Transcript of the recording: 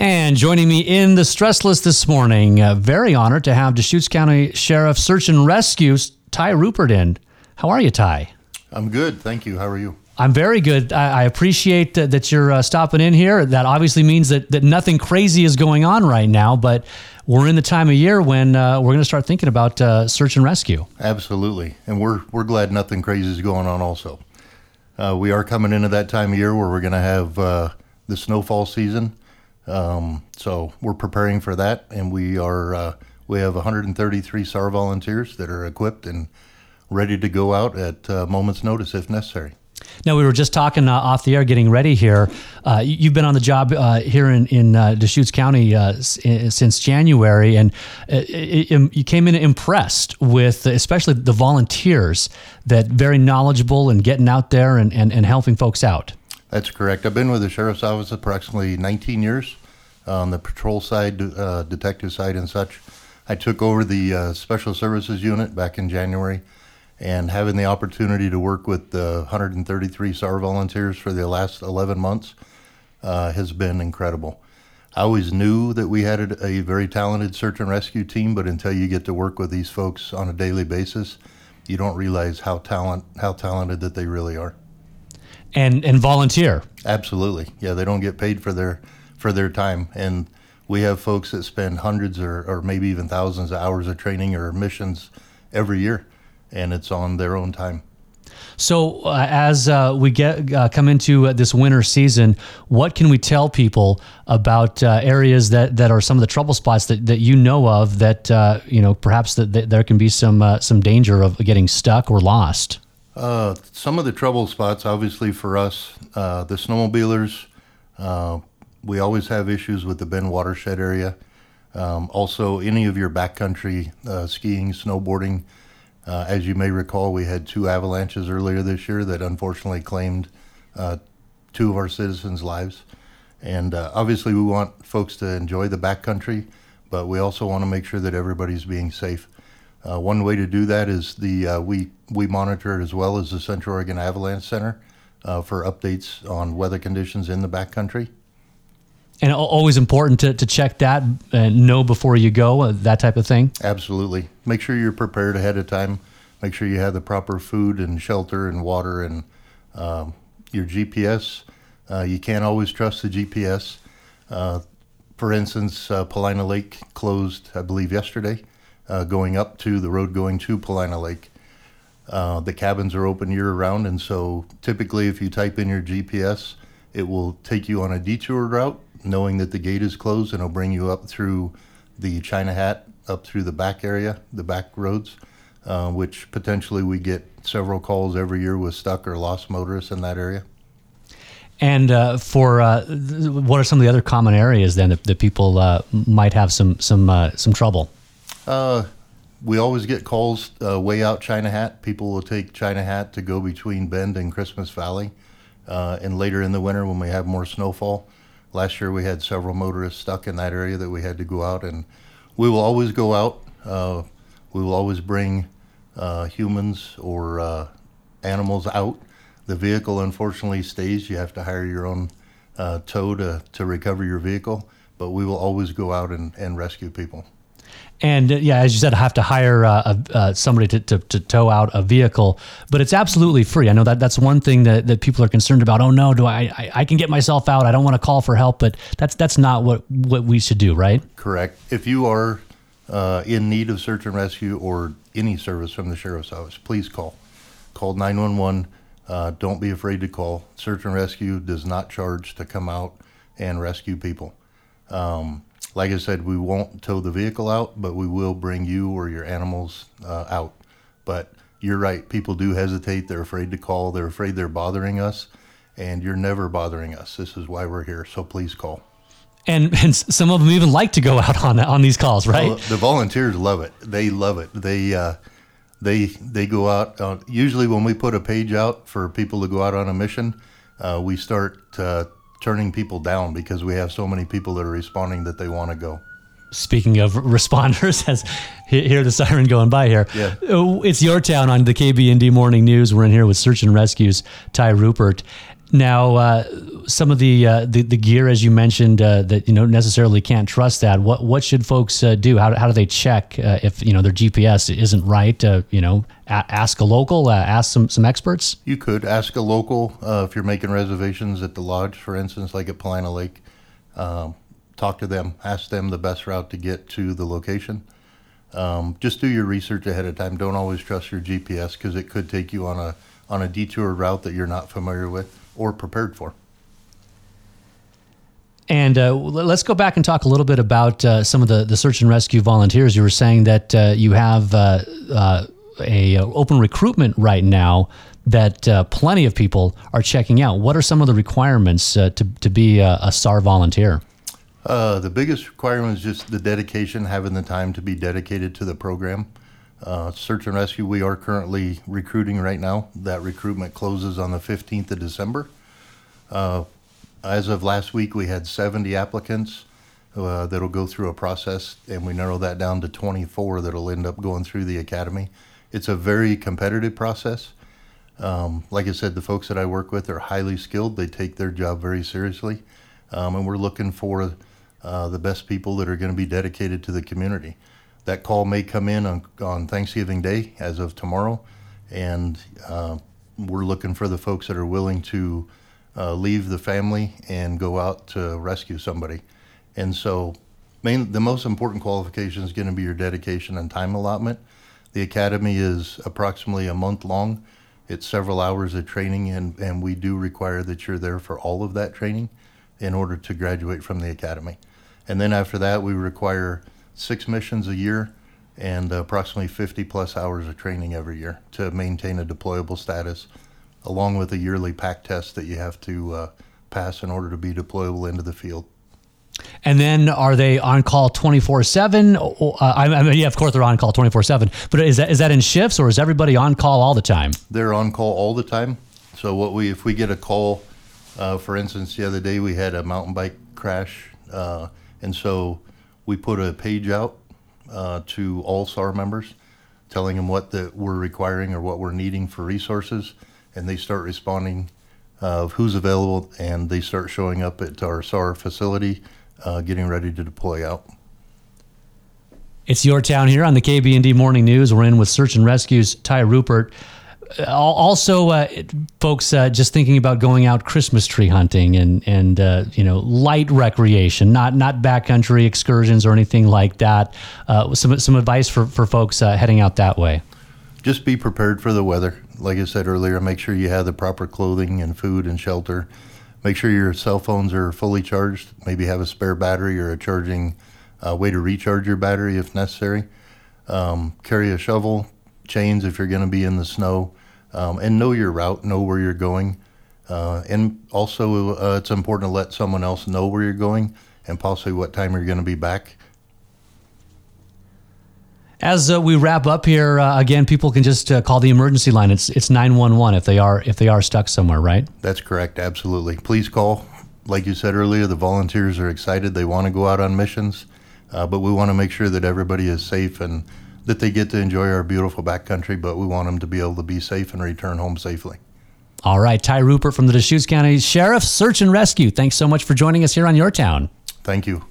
And joining me in the stress list this morning, uh, very honored to have Deschutes County Sheriff Search and Rescue Ty Rupert in. How are you, Ty? I'm good, thank you. How are you? I'm very good. I, I appreciate that, that you're uh, stopping in here. That obviously means that, that nothing crazy is going on right now, but we're in the time of year when uh, we're going to start thinking about uh, search and rescue. Absolutely, and we're we're glad nothing crazy is going on. Also, uh, we are coming into that time of year where we're going to have uh, the snowfall season. Um, so we're preparing for that, and we are uh, we have 133 SAR volunteers that are equipped and ready to go out at uh, moment's notice if necessary. Now we were just talking uh, off the air, getting ready here. Uh, you've been on the job uh, here in in uh, Deschutes County uh, s- since January, and uh, it, it, you came in impressed with, especially the volunteers, that very knowledgeable and getting out there and, and, and helping folks out. That's correct. I've been with the sheriff's office approximately 19 years on the patrol side, uh, detective side, and such. I took over the uh, special services unit back in January, and having the opportunity to work with the 133 SAR volunteers for the last 11 months uh, has been incredible. I always knew that we had a, a very talented search and rescue team, but until you get to work with these folks on a daily basis, you don't realize how talent how talented that they really are and and volunteer. Absolutely, yeah. They don't get paid for their for their time, and we have folks that spend hundreds or, or maybe even thousands of hours of training or missions every year, and it's on their own time. So, uh, as uh, we get uh, come into uh, this winter season, what can we tell people about uh, areas that, that are some of the trouble spots that, that you know of that uh, you know perhaps that, that there can be some some danger of getting stuck or lost? Uh, some of the trouble spots, obviously, for us, uh, the snowmobilers, uh, we always have issues with the Bend watershed area. Um, also, any of your backcountry uh, skiing, snowboarding. Uh, as you may recall, we had two avalanches earlier this year that unfortunately claimed two of our citizens' lives. And obviously, we want folks to enjoy the backcountry, but we also want to make sure that everybody's being safe. Uh, one way to do that is the uh, we we monitor it as well as the Central Oregon Avalanche Center uh, for updates on weather conditions in the backcountry. And always important to, to check that and know before you go, uh, that type of thing. Absolutely. Make sure you're prepared ahead of time. Make sure you have the proper food and shelter and water and um, your GPS. Uh, you can't always trust the GPS. Uh, for instance, Paulina Lake closed, I believe, yesterday uh, going up to the road going to Paulina Lake. Uh, the cabins are open year round, and so typically, if you type in your GPS, it will take you on a detour route, knowing that the gate is closed, and it'll bring you up through the China Hat, up through the back area, the back roads, uh, which potentially we get several calls every year with stuck or lost motorists in that area. And uh, for uh, what are some of the other common areas then that, that people uh, might have some some uh, some trouble? Uh, we always get calls uh, way out China Hat. People will take China Hat to go between Bend and Christmas Valley. Uh, and later in the winter, when we have more snowfall, last year we had several motorists stuck in that area that we had to go out. And we will always go out. Uh, we will always bring uh, humans or uh, animals out. The vehicle unfortunately stays. You have to hire your own uh, tow to, to recover your vehicle. But we will always go out and, and rescue people. And uh, yeah, as you said, I have to hire uh, uh, somebody to, to, to, tow out a vehicle, but it's absolutely free. I know that that's one thing that, that people are concerned about. Oh no, do I, I, I can get myself out? I don't want to call for help, but that's that's not what what we should do, right? Correct. If you are uh, in need of search and rescue or any service from the sheriff's office, please call. Call nine one one. Uh, don't be afraid to call. Search and rescue does not charge to come out and rescue people. Um, like I said, we won't tow the vehicle out, but we will bring you or your animals uh, out. But you're right, people do hesitate. They're afraid to call, they're afraid they're bothering us, and you're never bothering us. This is why we're here, so please call. And, and some of them even like to go out on on these calls, right? Well, the volunteers love it. They love it. They uh, they they go out. Uh, usually, when we put a page out for people to go out on a mission, uh, we start uh, turning people down because we have so many people that are responding that they want to go. Speaking of responders, as hear the siren going by here, yeah. Uh, it's your town on the KBND Morning News. We're in here with Search and Rescues, Ty Rupert. Now, uh, some of the, uh, the the gear, as you mentioned, uh, that you know necessarily can't trust that. What what should folks uh, do? How, how do they check uh, if you know their GPS isn't right? Uh, you know, a- ask a local, ask some some experts. You could ask a local if you're making reservations at the lodge, for instance, like at Paulina Lake. Um, talk to them, ask them the best route to get to the location. Um, just do your research ahead of time. Don't always trust your GPS because it could take you on a on a detour route that you're not familiar with or prepared for. And uh, let's go back and talk a little bit about uh, some of the, the search and rescue volunteers. You were saying that uh, you have uh, uh, a uh, open recruitment right now that plenty of people are checking out. What are some of the requirements to, to be a, a SAR volunteer? the biggest requirement is just the dedication, having the time to be dedicated to the program. search and rescue, we are currently recruiting right now. That recruitment closes on the 15th of December. As of last week, we had 70 applicants uh, that'll go through a process, and we narrow that down to 24 that'll end up going through the academy. It's a very competitive process. Um, like I said, the folks that I work with are highly skilled. They take their job very seriously, um, and we're looking for uh, the best people that are going to be dedicated to the community. That call may come in on, on Thanksgiving Day as of tomorrow, and uh, we're looking for the folks that are willing to uh, leave the family and go out to rescue somebody. And so, main, the most important qualification is going to be your dedication and time allotment. The academy is approximately a month long. It's several hours of training, and, and we do require that you're there for all of that training in order to graduate from the academy. And then after that, we require six missions a year and approximately 50 plus hours of training every year to maintain a deployable status along with a yearly pack test that you have to uh, pass in order to be deployable into the field. And then are they on call 24 7? Uh, I mean, yeah, of course they're on call 24 7. But is that, is that in shifts or is everybody on call all the time? They're on call all the time. So, what we, if we get a call, uh, for instance, the other day we had a mountain bike crash. Uh, and so we put a page out uh, to all SAR members telling them what the, we're requiring or what we're needing for resources and they start responding of who's available, and they start showing up at our SAR facility, uh, getting ready to deploy out. It's your town here on the KBND Morning News. We're in with Search and Rescue's Ty Rupert. Uh, also, uh, folks, uh, just thinking about going out Christmas tree hunting and and uh, you know light recreation, not not backcountry excursions or anything like that. Uh, some some advice for for folks uh, heading out that way. Just be prepared for the weather like I said earlier, make sure you have the proper clothing and food and shelter. Make sure your cell phones are fully charged. Maybe have a spare battery or a charging uh, way to recharge your battery if necessary. Um, carry a shovel, chains if you're going to be in the snow, um, and know your route, know where you're going. Uh, and also, uh, it's important to let someone else know where you're going and possibly what time you're going to be back as uh, we wrap up here, uh, again, people can just uh, call the emergency line. It's it's nine one one if they are if they are stuck somewhere, right? That's correct. Absolutely. Please call. Like you said earlier, the volunteers are excited. They want to go out on missions, uh, but we want to make sure that everybody is safe and that they get to enjoy our beautiful backcountry. But we want them to be able to be safe and return home safely. All right, Ty Rupert from the Deschutes County Sheriff Search and Rescue. Thanks so much for joining us here on Your Town. Thank you.